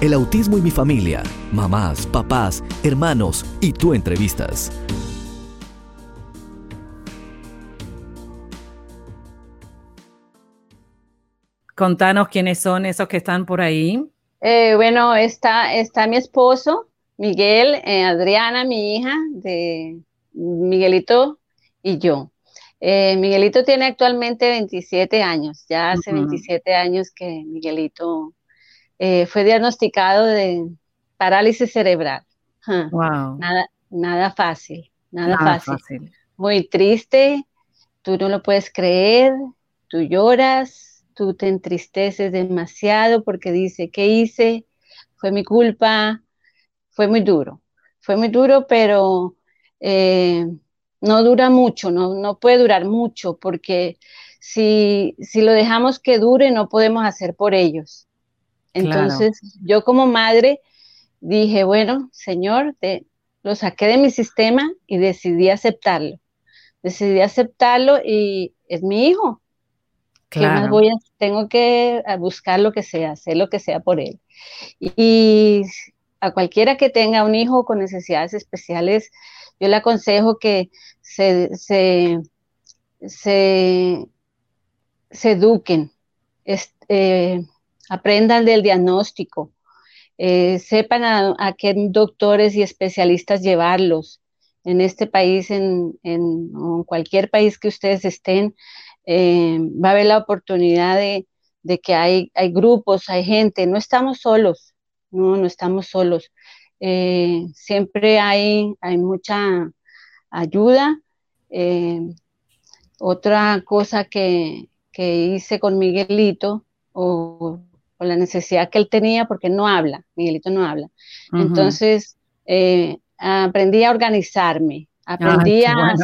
El autismo y mi familia, mamás, papás, hermanos y tú entrevistas. Contanos quiénes son esos que están por ahí. Eh, bueno, está, está mi esposo, Miguel, eh, Adriana, mi hija, de Miguelito y yo. Eh, Miguelito tiene actualmente 27 años, ya hace 27 años que Miguelito fue diagnosticado de parálisis cerebral. Wow. Nada, nada fácil, nada, fácil. Muy triste, tú no lo puedes creer, tú lloras, tú te entristeces demasiado porque dice, ¿qué hice? Fue mi culpa, fue muy duro, fue muy duro, pero eh, no dura mucho, no, no puede durar mucho porque si, si lo dejamos que dure no podemos hacer por ellos. Entonces yo como madre dije, bueno, Señor, te, lo saqué de mi sistema y decidí aceptarlo. Decidí aceptarlo y es mi hijo. ¿Qué más voy a, tengo que buscar lo que sea, hacer lo que sea por él. Y, a cualquiera que tenga un hijo con necesidades especiales, yo le aconsejo que se, se, eduquen, eh, aprendan del diagnóstico, eh, sepan a, qué doctores y especialistas llevarlos. En este país, en, en cualquier país que ustedes estén, eh, va a haber la oportunidad de, que hay, grupos, hay gente, no estamos solos, no, no estamos solos. Eh, siempre hay, mucha ayuda. Otra cosa que, hice con Miguelito, o, la necesidad que él tenía, porque no habla, Miguelito no habla. Entonces, aprendí a organizarme, Aprendí a,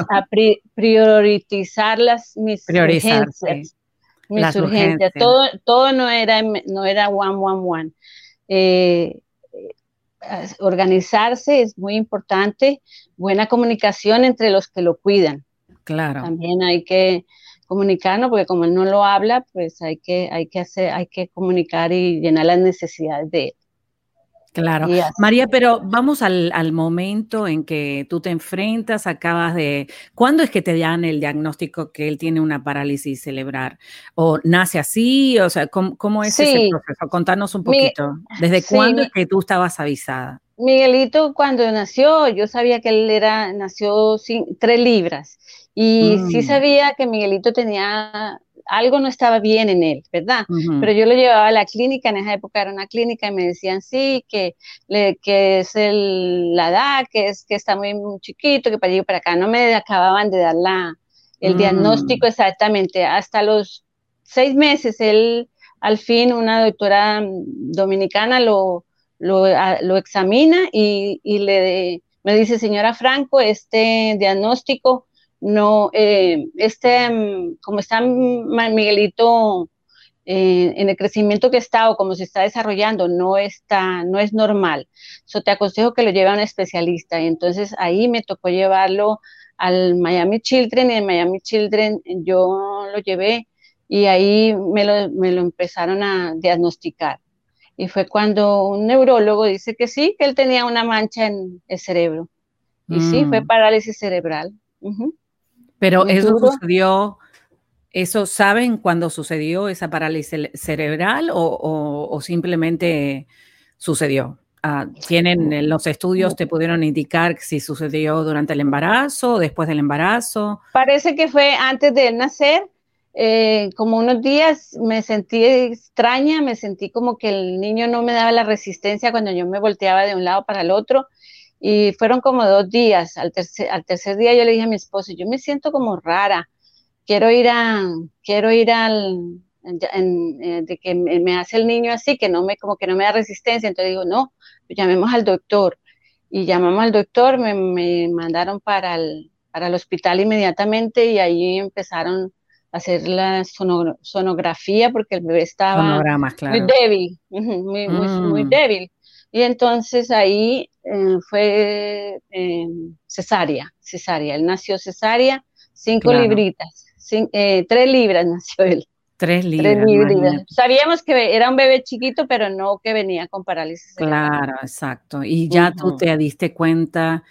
priorizar las, mis urgencias. Mis urgencias. Todo, todo no era, no era one, one, one. Eh, eh, organizarse es muy importante. Buena comunicación entre los que lo cuidan. Claro. También hay que comunicarnos, porque como él no lo habla, pues hay que, hay que hacer, hay que comunicar y llenar las necesidades de él. Claro. María, pero vamos al, momento en que tú te enfrentas, acabas de... ¿Cuándo es que te dan el diagnóstico que él tiene una parálisis cerebral? ¿O nace así? O sea, ¿cómo, es ese proceso? Contanos un poquito. ¿Desde cuándo es que tú estabas avisada? Miguelito, cuando nació, yo sabía que él era, nació sin, tres libras. Y sí mm. sabía que Miguelito tenía algo no estaba bien en él, ¿verdad? Pero yo lo llevaba a la clínica, en esa época era una clínica, y me decían, sí, que, que es la edad, que, es, que está muy, chiquito, que para allí para acá. No me acababan de dar la, el mm. diagnóstico exactamente. Hasta los seis meses, él, al fin, una doctora dominicana lo, lo, examina y, y le, me dice, señora Franco, este diagnóstico no, eh, este, mm, como está Miguelito eh, en el crecimiento que está o como se está desarrollando, no está, no es normal. So, te aconsejo que lo lleve a un especialista. Y entonces ahí me tocó llevarlo al Miami Children y en Miami Children yo lo llevé y ahí me lo, me lo empezaron a diagnosticar. Y fue cuando un neurólogo dice que sí, que él tenía una mancha en el cerebro. Y sí, fue mm. parálisis cerebral. Pero eso sucedió, ¿eso saben cuándo sucedió esa parálisis cerebral o, simplemente sucedió? Ah, ¿Tienen los estudios, te pudieron indicar si sucedió durante el embarazo o después del embarazo? Parece que fue antes de nacer, eh, como unos días me sentí extraña, me sentí como que el niño no me daba la resistencia cuando yo me volteaba de un lado para el otro y fueron como dos días. Al tercer, al tercer día yo le dije a mi esposo, yo me siento como rara, quiero ir a, quiero ir al, eh, de que me hace el niño así, que no me, como que no me da resistencia. Entonces digo, no, pues llamemos al doctor. Y llamamos al doctor, me, me mandaron para el, para el hospital inmediatamente y ahí empezaron a hacer la sonografía porque el bebé estaba muy débil, muy, muy, mm. débil. Y entonces ahí eh, fue eh, cesárea, cesárea. Él nació cesárea, cinco libritas, eh, tres libras nació él. Tres libras. Sabíamos que era un bebé chiquito, pero no que venía con parálisis. Claro, exacto. Y ya tú te diste cuenta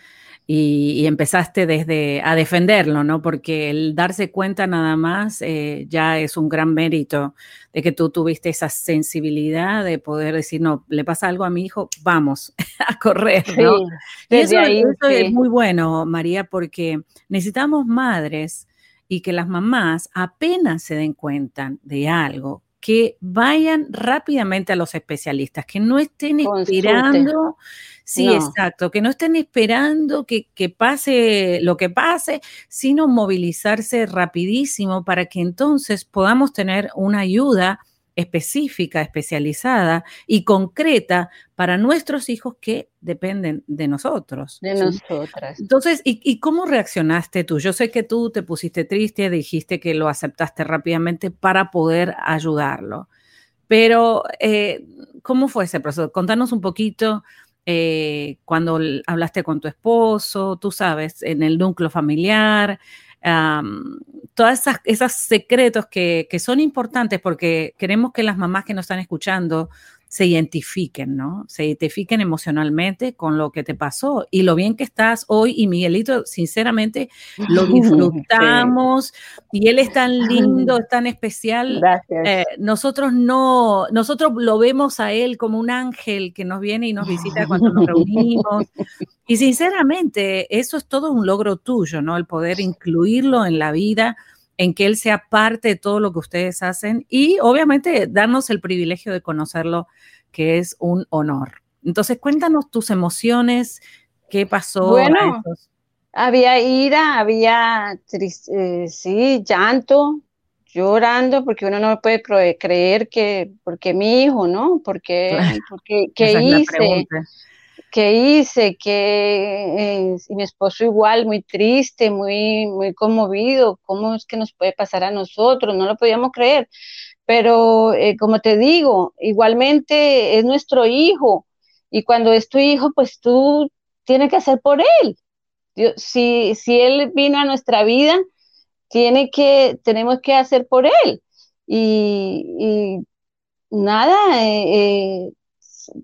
y, empezaste desde a defenderlo, ¿no? Porque el darse cuenta nada más eh, ya es un gran mérito de que tú tuviste esa sensibilidad de poder decir, no, le pasa algo a mi hijo, vamos a correr, ¿no? eso, es muy bueno, María, porque necesitamos madres y que las mamás apenas se den cuenta de algo, que vayan rápidamente a los especialistas, que no estén esperando, sí, exacto, que no estén esperando que, que, pase lo que pase, sino movilizarse rapidísimo para que entonces podamos tener una ayuda específica, especializada y concreta para nuestros hijos que dependen de nosotros. De nosotras. Entonces, ¿y, cómo reaccionaste tú? Yo sé que tú te pusiste triste, dijiste que lo aceptaste rápidamente para poder ayudarlo, pero eh, ¿cómo fue ese proceso? Contanos un poquito. Eh, cuando hablaste con tu esposo, tú sabes, en el núcleo familiar, todas esas, secretos que, que, son importantes porque queremos que las mamás que nos están escuchando se identifiquen, ¿no? Se identifiquen emocionalmente con lo que te pasó y lo bien que estás hoy. Y Miguelito, sinceramente, lo disfrutamos y él es tan lindo, es tan especial. Eh, nosotros no, nosotros lo vemos a él como un ángel que nos viene y nos visita cuando nos reunimos. Y sinceramente, eso es todo un logro tuyo, ¿no? El poder incluirlo en la vida en que él sea parte de todo lo que ustedes hacen y obviamente darnos el privilegio de conocerlo, que es un honor. Entonces, cuéntanos tus emociones, qué pasó. Bueno, había ira, había, eh, sí, llanto, llorando, porque uno no puede creer que, porque mi hijo, ¿no? Porque, porque ¿qué hice? ¿Qué hice? que eh, y mi esposo igual, muy triste, muy, muy conmovido, ¿cómo es que nos puede pasar a nosotros? No lo podíamos creer. Pero eh, como te digo, igualmente es nuestro hijo y cuando es tu hijo, pues tú tienes que hacer por él. si, si él vino a nuestra vida, tiene que, tenemos que hacer por él. Y, nada, eh,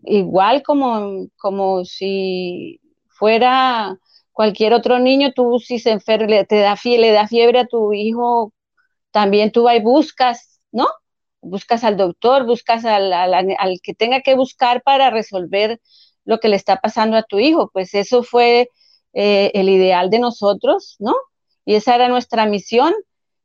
igual como, como si fuera cualquier otro niño, tú si se enferma, te da fiebre, le da fiebre a tu hijo, también tú vas y buscas, ¿no? Buscas al doctor, buscas al, que tenga que buscar para resolver lo que le está pasando a tu hijo. Pues eso fue eh, el ideal de nosotros, ¿no? Y esa era nuestra misión.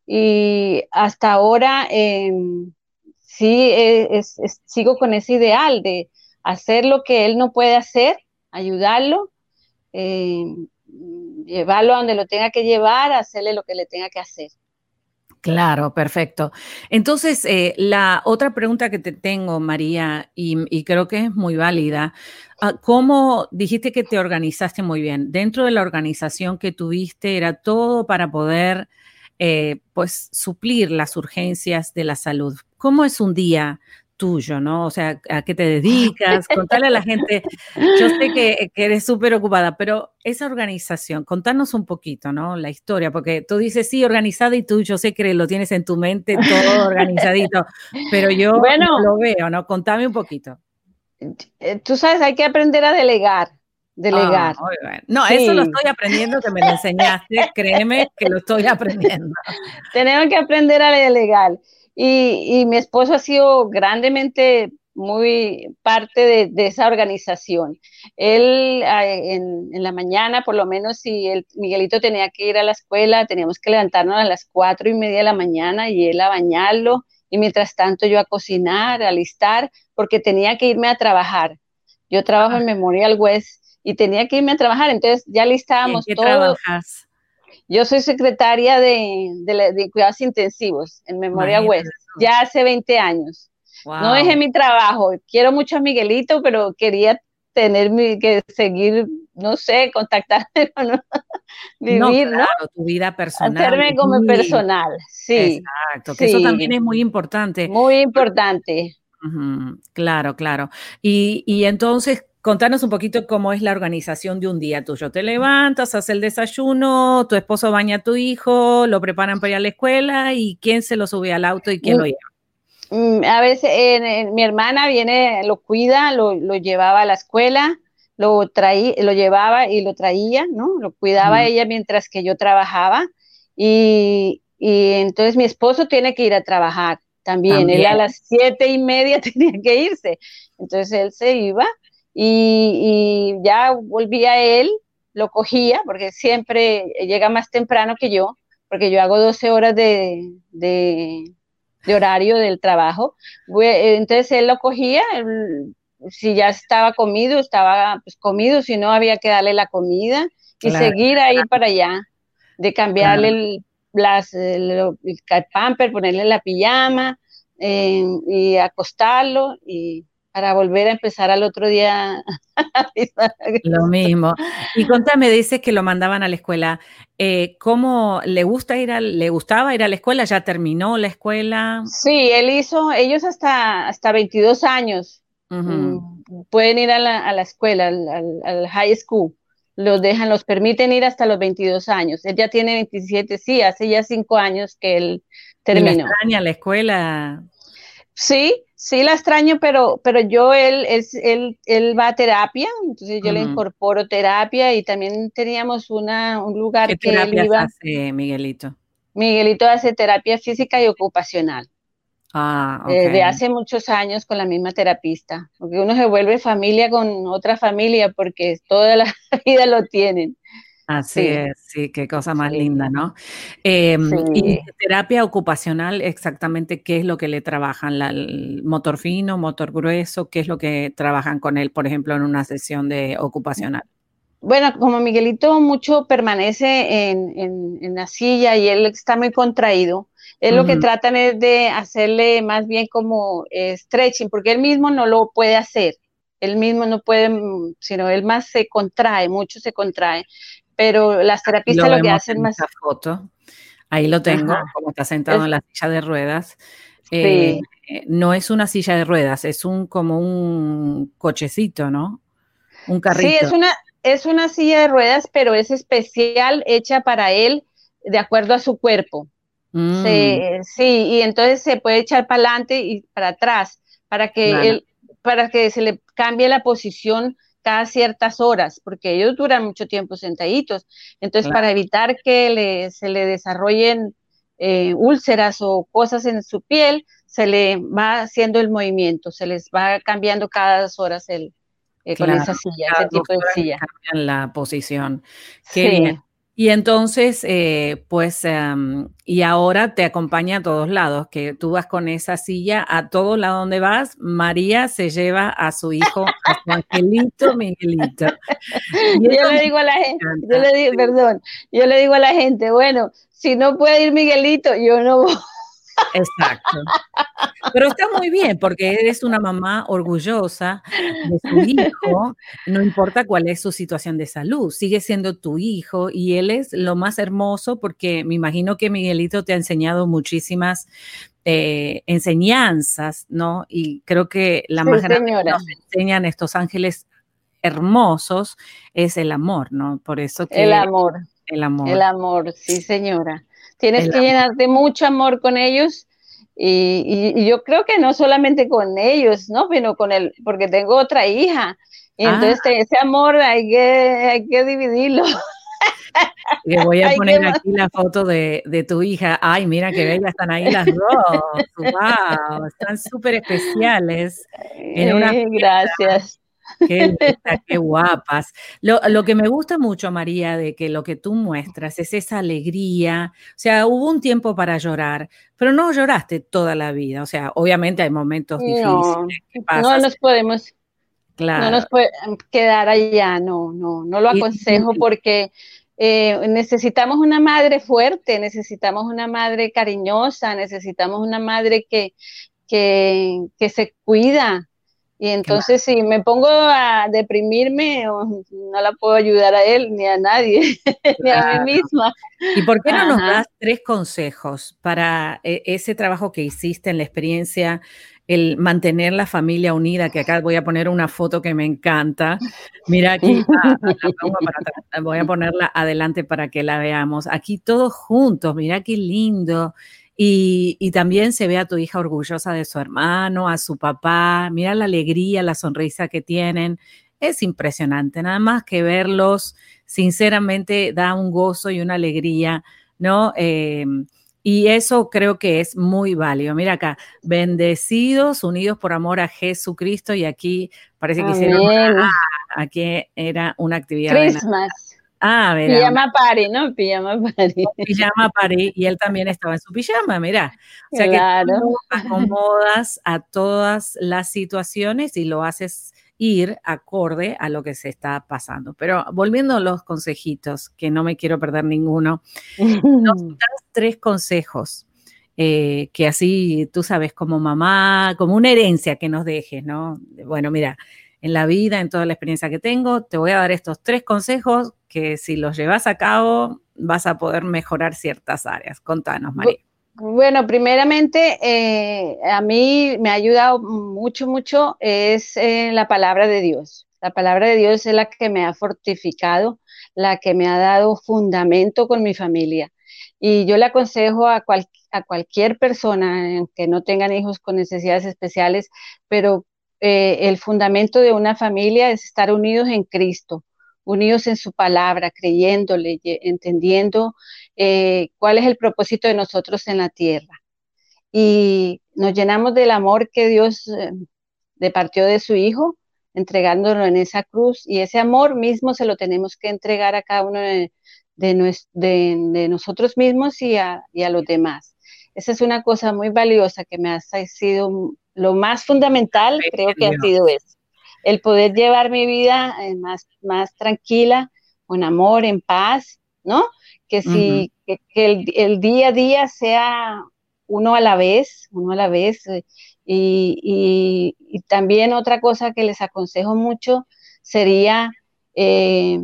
Y hasta ahora em, sí eh, sigo con ese ideal de, hacer lo que él no puede hacer, ayudarlo, eh, llevarlo a donde lo tenga que llevar, hacerle lo que le tenga que hacer. Claro, perfecto. Entonces, eh, la otra pregunta que te tengo, María, y, creo que es muy válida, ah, ¿cómo dijiste que te organizaste muy bien? Dentro de la organización que tuviste, era todo para poder, eh, pues, suplir las urgencias de la salud. ¿Cómo es un día tuyo, ¿no? O sea, ¿a qué te dedicas? Contale a la gente. Yo sé que, eres súper ocupada, pero esa organización, contanos un poquito, ¿no? La historia, porque tú dices, sí, organizada y tú, yo sé que lo tienes en tu mente todo organizadito, pero yo no lo veo, ¿no? Contame un poquito. Eh, tú sabes, hay que aprender a delegar. Delegar. Ah, no, eso lo estoy aprendiendo, que me lo enseñaste, créeme que lo estoy aprendiendo. Tenemos que aprender a delegar. Y, mi esposo ha sido grandemente muy parte de, esa organización. Él en, la mañana, por lo menos si el Miguelito tenía que ir a la escuela, teníamos que levantarnos a las cuatro y media de la mañana y él a bañarlo y mientras tanto yo a cocinar, a listar, porque tenía que irme a trabajar. Yo trabajo en Memorial West y tenía que irme a trabajar, entonces ya listábamos todo. Yo soy secretaria de, de, cuidados intensivos en Memoria West, ya hace 20 años. No dejé mi trabajo. Quiero mucho a Miguelito, pero quería tener que seguir, no sé, contactarme con vivir, no, claro, tu vida personal. Hacerme como personal, sí. Exacto, que eso también es muy importante. Muy importante. claro, claro. Y, y entonces, contanos un poquito cómo es la organización de un día tuyo. Te levantas, haces el desayuno, tu esposo baña a tu hijo, lo preparan para ir a la escuela y quién se lo sube al auto y quién lo lleva. Mm, a veces mi hermana viene, lo cuida, lo, llevaba a la escuela, lo traía, lo llevaba y lo traía, ¿no? Lo cuidaba ella mientras que yo trabajaba y, entonces mi esposo tiene que ir a trabajar también. Él a las siete y media tenía que irse, entonces él se iba y, ya volvía él, lo cogía porque siempre llega más temprano que yo, porque yo hago 12 horas de de horario del trabajo. Entonces él lo cogía, si ya estaba comido, estaba pues, comido, si no había que darle la comida y seguir ahí para allá, de cambiarle el, las, el, pamper, ponerle la pijama eh, y acostarlo y para volver a empezar al otro día. lo mismo. Y contame, dices que lo mandaban a la escuela. Eh, ¿Cómo le gusta ir a, le gustaba ir a la escuela? ¿Ya terminó la escuela? Sí, él hizo, ellos hasta, hasta 22 años mm, pueden ir a la, escuela, al, high school. Los dejan, los permiten ir hasta los 22 años. Él ya tiene 27, sí, hace ya cinco años que él terminó. ¿Y extraña la escuela? Sí, sí la extraño, pero, pero yo, él, es, él, él va a terapia, entonces yo le incorporo terapia y también teníamos una, un lugar ¿Qué que terapia hace Miguelito? Miguelito hace terapia física y ocupacional. Ah, eh, de hace muchos años con la misma terapista, porque uno se vuelve familia con otra familia porque toda la vida lo tienen. Así es, sí, qué cosa más linda, ¿no? Em, y terapia ocupacional, exactamente qué es lo que le trabajan, el motor fino, motor grueso, qué es lo que trabajan con él, por ejemplo, en una sesión de ocupacional. Bueno, como Miguelito mucho permanece en, la silla y él está muy contraído, es lo que tratan es de hacerle más bien como eh, stretching, porque él mismo no lo puede hacer él mismo no puede, sino él más se contrae, mucho se contrae pero las terapistas lo, que hacen más... foto. Ahí lo tengo, como está sentado en la silla de ruedas. Eh, no es una silla de ruedas, es un como un cochecito, ¿no? Un carrito. Sí, es una, es una silla de ruedas, pero es especial, hecha para él de acuerdo a su cuerpo. Mm. sí, y entonces se puede echar para adelante y para atrás, para que él, para que se le cambie la posición cada ciertas horas, porque ellos duran mucho tiempo sentaditos. Entonces, para evitar que se le desarrollen eh, úlceras o cosas en su piel, se le va haciendo el movimiento, se les va cambiando cada dos horas el, eh, con esa silla, ese tipo de silla. Cambian la posición. Qué bien. Y entonces, eh, pues, em, y ahora te acompaña a todos lados, que tú vas con esa silla a todo lado donde vas, María se lleva a su hijo, a su angelito Miguelito. yo le digo a la gente, yo le digo, perdón, yo le digo a la gente, bueno, si no puede ir Miguelito, yo no voy. Exacto. Pero está muy bien porque eres una mamá orgullosa de su hijo, no importa cuál es su situación de salud, sigue siendo tu hijo y él es lo más hermoso porque me imagino que Miguelito te ha enseñado muchísimas eh, enseñanzas, ¿no? Y creo que la más grande que nos enseñan estos ángeles hermosos es el amor, ¿no? Por eso que... El amor. El amor. El amor, sí, señora. Tienes que llenarte mucho amor con ellos y, yo creo que no solamente con ellos, ¿no? Sino con el, porque tengo otra hija. Y entonces ah. ese amor hay que, hay que dividirlo. Le voy a poner aquí la foto de, de, tu hija. Ay, mira qué bella están ahí las dos. Wow, están súper especiales. En una gracias. Qué, qué guapas. Lo, lo, que me gusta mucho, María, de que lo que tú muestras es esa alegría. O sea, hubo un tiempo para llorar, pero no lloraste toda la vida. O sea, obviamente hay momentos difíciles. No, nos podemos, claro. no nos puede quedar allá, no, no, no lo aconsejo porque eh, necesitamos una madre fuerte, necesitamos una madre cariñosa, necesitamos una madre que, que, que se cuida, Y entonces si me pongo a deprimirme, no la puedo ayudar a él ni a nadie, ni a mí misma. ¿Y por qué no nos das tres consejos para e, ese trabajo que hiciste en la experiencia, el mantener la familia unida? Que acá voy a poner una foto que me encanta. Mira aquí, ah, voy a ponerla adelante para que la veamos. Aquí todos juntos, mira qué lindo. Y, también se ve a tu hija orgullosa de su hermano, a su papá, mira la alegría, la sonrisa que tienen. Es impresionante, nada más que verlos, sinceramente da un gozo y una alegría, ¿no? Em, y eso creo que es muy válido. Mira acá, bendecidos, unidos por amor a Jesucristo y aquí parece que hicieron, aquí era una actividad. Christmas. Ah. Pijama party, ¿no? Pijama party. Pijama party y él también estaba en su pijama, mira. O sea que tú acomodas a todas las situaciones y lo haces ir acorde a lo que se está pasando. Pero volviendo a los consejitos, que no me quiero perder ninguno, nos das tres consejos eh, que así tú sabes como mamá, como una herencia que nos dejes, ¿no? Bueno, mira, en la vida, en toda la experiencia que tengo, te voy a dar estos tres consejos que si los llevas a cabo vas a poder mejorar ciertas áreas. Contanos, María. Bueno, primeramente, eh, a mí me ha ayudado mucho, mucho, es eh, la palabra de Dios. La palabra de Dios es la que me ha fortificado, la que me ha dado fundamento con mi familia. Y yo le aconsejo a, a cualquier persona que no tengan hijos con necesidades especiales, pero eh, el fundamento de una familia es estar unidos en Cristo, unidos en su palabra, creyéndole, entendiendo eh, cuál es el propósito de nosotros en la tierra. Y nos llenamos del amor que Dios eh, departió de su Hijo, entregándolo en esa cruz, y ese amor mismo se lo tenemos que entregar a cada uno de, nosotros mismos y a, y a los demás. Esa es una cosa muy valiosa que me ha sido lo más fundamental creo que ha sido eso, el poder llevar mi vida eh, más, más tranquila, con amor, en paz, ¿no? Que si que, el, día a día sea uno a la vez, uno a la vez. Eh, y, también otra cosa que les aconsejo mucho sería eh,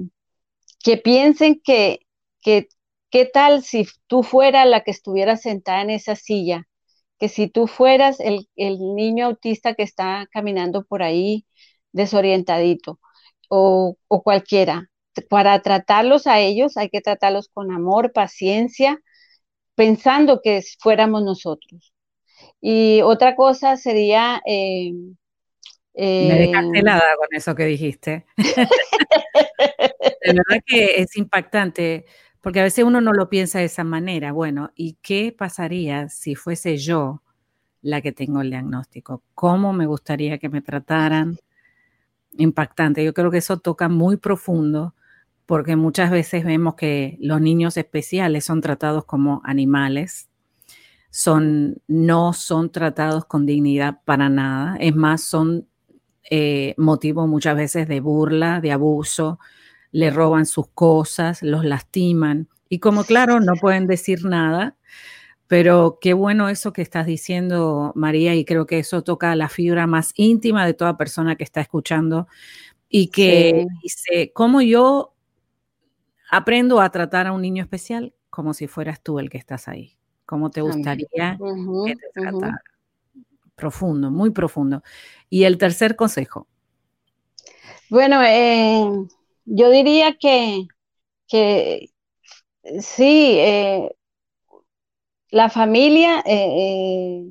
que piensen que, que, qué tal si tú fueras la que estuviera sentada en esa silla que si tú fueras el, niño autista que está caminando por ahí desorientadito o, cualquiera, para tratarlos a ellos hay que tratarlos con amor, paciencia, pensando que fuéramos nosotros. Y otra cosa sería... Eh, Me dejaste eh, helada con eso que dijiste. de verdad que es impactante porque a veces uno no lo piensa de esa manera. Bueno, ¿y qué pasaría si fuese yo la que tengo el diagnóstico? ¿Cómo me gustaría que me trataran? Impactante. Yo creo que eso toca muy profundo porque muchas veces vemos que los niños especiales son tratados como animales, son, no son tratados con dignidad para nada, es más, son eh, motivo muchas veces de burla, de abuso, le roban sus cosas, los lastiman. Y como claro, no pueden decir nada, pero qué bueno eso que estás diciendo, María, y creo que eso toca la fibra más íntima de toda persona que está escuchando y que dice, ¿cómo yo aprendo a tratar a un niño especial como si fueras tú el que estás ahí? ¿Cómo te gustaría que te tratara? Profundo, muy profundo. Y el tercer consejo. Bueno, eh, yo diría que, sí, eh, la familia, eh, eh,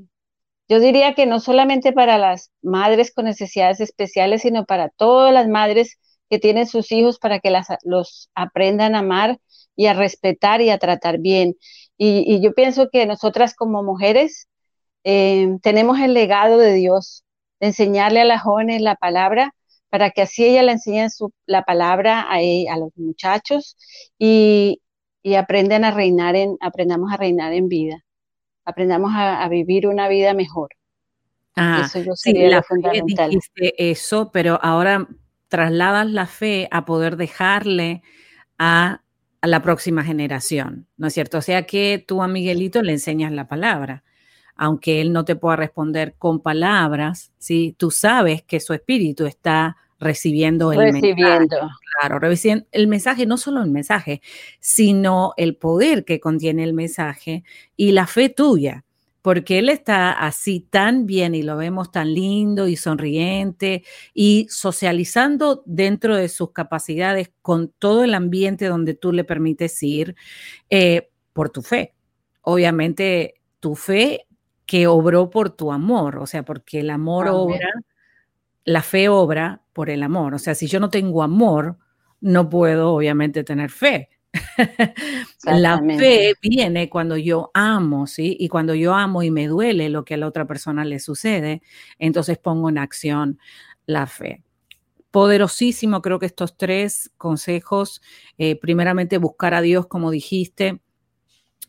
yo diría que no solamente para las madres con necesidades especiales, sino para todas las madres que tienen sus hijos para que los aprendan a amar y a respetar y a tratar bien. Y, yo pienso que nosotras como mujeres tenemos el legado de Dios, enseñarle a las jóvenes la palabra para que así ella le enseñe la palabra a, e, a los muchachos y, y aprendan a reinar en, aprendamos a reinar en vida, aprendamos a, vivir una vida mejor. Ah, eso yo sería la fundamental. eso, pero ahora trasladas la fe a poder dejarle a, a, la próxima generación, ¿no es cierto? O sea que tú a Miguelito le enseñas la palabra. aunque él no te pueda responder con palabras, ¿sí? Tú sabes que su espíritu está recibiendo el recibiendo. mensaje. Claro, recibiendo el mensaje, no solo el mensaje, sino el poder que contiene el mensaje y la fe tuya porque él está así tan bien y lo vemos tan lindo y sonriente y socializando dentro de sus capacidades con todo el ambiente donde tú le permites ir eh, por tu fe. Obviamente tu fe que obró por tu amor, o sea, porque el amor obra, la fe obra por el amor. O sea, si yo no tengo amor, no puedo obviamente tener fe. la fe viene cuando yo amo, ¿sí? Y cuando yo amo y me duele lo que a la otra persona le sucede, entonces pongo en acción la fe. Poderosísimo, creo que estos tres consejos, eh, primeramente buscar a Dios, como dijiste,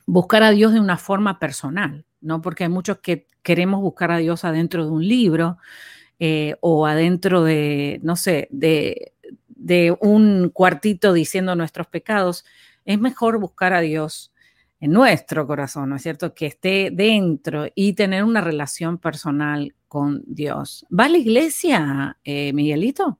buscar a Dios de una forma personal, ¿no? Porque hay muchos que queremos buscar a Dios adentro de un libro eh, o adentro de, no sé, de un cuartito diciendo nuestros pecados, es mejor buscar a Dios en nuestro corazón, ¿no es cierto? Que esté dentro y tener una relación personal con Dios. ¿Va a la iglesia, eh, Miguelito?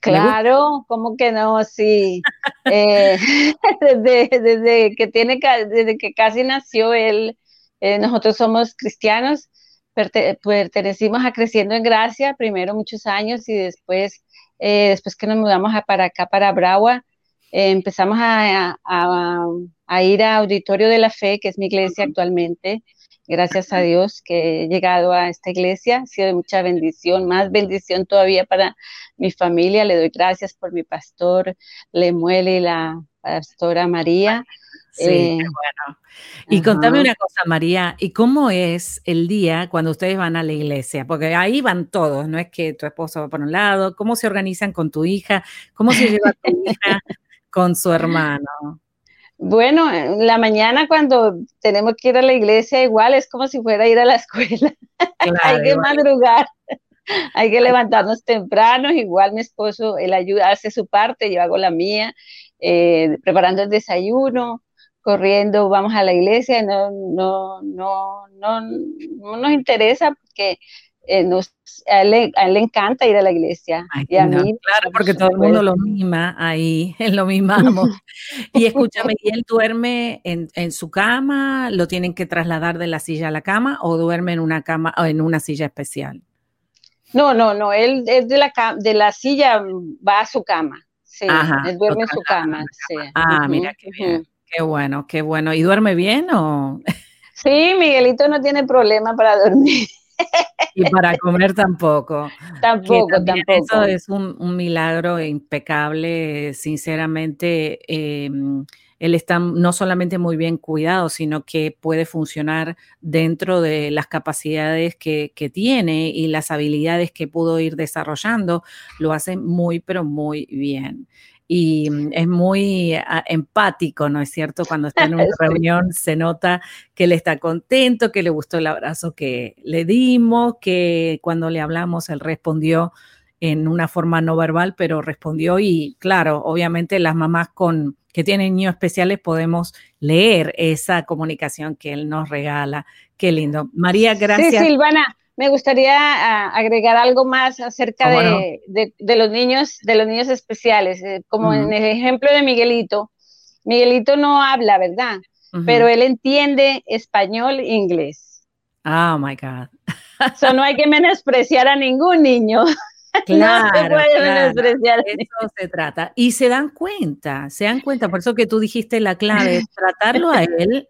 Claro, ¿cómo que no? Sí. Eh, desde, que tiene, desde que casi nació él, nosotros somos cristianos, pertenecimos a Creciendo en Gracia, primero muchos años y después eh, después que nos mudamos para acá, para Bragua, eh, empezamos a, ir a Auditorio de la Fe, que es mi iglesia actualmente. Gracias a Dios que he llegado a esta iglesia, ha sido de mucha bendición, más bendición todavía para mi familia. Le doy gracias por mi pastor Lemuel y la pastora María. Sí, eh, bueno. Y contame una cosa, María, ¿y cómo es el día cuando ustedes van a la iglesia? Porque ahí van todos, no es que tu esposo va por un lado, ¿cómo se organizan con tu hija? ¿Cómo se lleva tu hija con su hermano? Bueno, en la mañana cuando tenemos que ir a la iglesia, igual es como si fuera a ir a la escuela. Hay que madrugar, hay que levantarnos temprano. Igual mi esposo, él ayuda, hace su parte, yo hago la mía, eh, preparando el desayuno corriendo, vamos a la iglesia, no, no, no, no, no nos interesa porque eh, nos, a, él, le encanta ir a la iglesia. y a mí, claro, porque todo el mundo lo mima ahí, lo mimamos. y escúchame, ¿y él duerme en, en, su cama? ¿Lo tienen que trasladar de la silla a la cama o duerme en una cama o en una silla especial? No, no, no, él es de la, de la silla, va a su cama. Sí, él duerme en su cama. Sí. Ah, mira qué bien. Qué bueno, qué bueno. ¿Y duerme bien o...? Sí, Miguelito no tiene problema para dormir. Y para comer tampoco. Tampoco, tampoco. Eso es un, milagro impecable, sinceramente. Em, él está no solamente muy bien cuidado, sino que puede funcionar dentro de las capacidades que, que, tiene y las habilidades que pudo ir desarrollando, lo hace muy, pero muy bien y mm, es muy ah, empático, ¿no es cierto? Cuando está en una reunión se nota que él está contento, que le gustó el abrazo que le dimos, que cuando le hablamos él respondió en una forma no verbal, pero respondió y claro, obviamente las mamás con que tienen niños especiales podemos leer esa comunicación que él nos regala. Qué lindo. María, gracias. Sí, Silvana, me gustaría ah, agregar algo más acerca ah, de, los niños, de los niños especiales, eh, como en el ejemplo de Miguelito. Miguelito no habla, ¿verdad? Pero él entiende español e inglés. Oh my God. Eso no hay que menospreciar a ningún niño. Claro, no se puede menospreciar. Eso se trata. Y se dan cuenta, se dan cuenta, por eso que tú dijiste la clave, tratarlo a él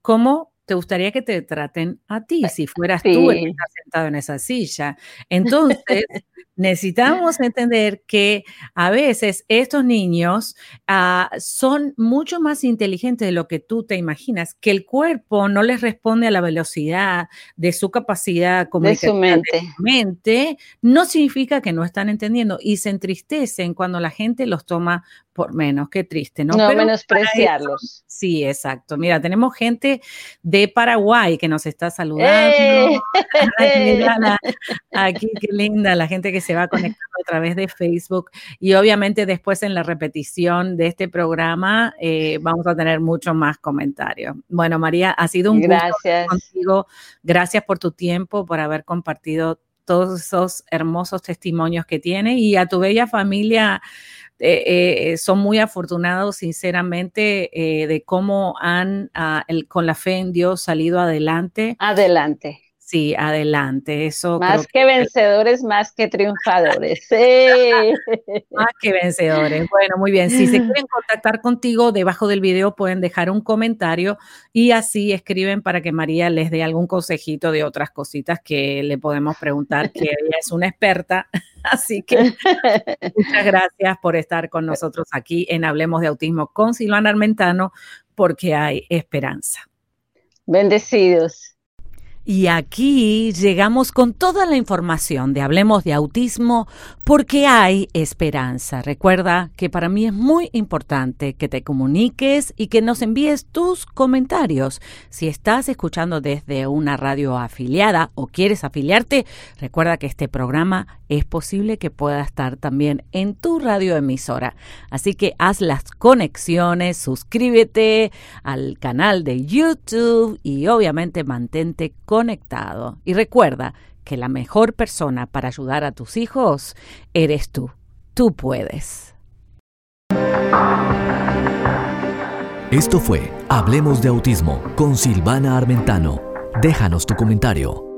como te gustaría que te traten a ti, si fueras tú el que está sentado en esa silla. Entonces, necesitamos entender que a veces estos niños ah, son mucho más inteligentes de lo que tú te imaginas, que el cuerpo no les responde a la velocidad de su capacidad comunicativa de su mente. no significa que no están entendiendo y se entristecen cuando la gente los toma por menos, qué triste, ¿no? No menospreciarlos. sí, exacto. Mira, tenemos gente de Paraguay que nos está saludando. ¡Eh! aquí, qué linda, la gente que se va conectando a través de Facebook y obviamente después en la repetición de este programa eh, vamos a tener muchos más comentarios. Bueno, María, ha sido un Gracias. gusto contigo. Gracias por tu tiempo, por haber compartido todos esos hermosos testimonios que tiene y a tu bella familia. Eh, eh, son muy afortunados, sinceramente, eh, de cómo han, ah, el, con la fe en Dios, salido adelante. Adelante. Sí, adelante. Eso más que, vencedores, más que triunfadores. Sí. más que vencedores. Bueno, muy bien. Si se quieren contactar contigo, debajo del video pueden dejar un comentario y así escriben para que María les dé algún consejito de otras cositas que le podemos preguntar, que ella es una experta. Así que muchas gracias por estar con nosotros aquí en Hablemos de Autismo con Silvana Armentano, porque hay esperanza. Bendecidos. Y aquí llegamos con toda la información de Hablemos de Autismo porque hay esperanza. Recuerda que para mí es muy importante que te comuniques y que nos envíes tus comentarios. Si estás escuchando desde una radio afiliada o quieres afiliarte, recuerda que este programa es posible que pueda estar también en tu radioemisora. Así que haz las conexiones, suscríbete al canal de YouTube y obviamente mantente Y recuerda que la mejor persona para ayudar a tus hijos eres tú. Tú puedes. Esto fue Hablemos de Autismo con Silvana Armentano. Déjanos tu comentario.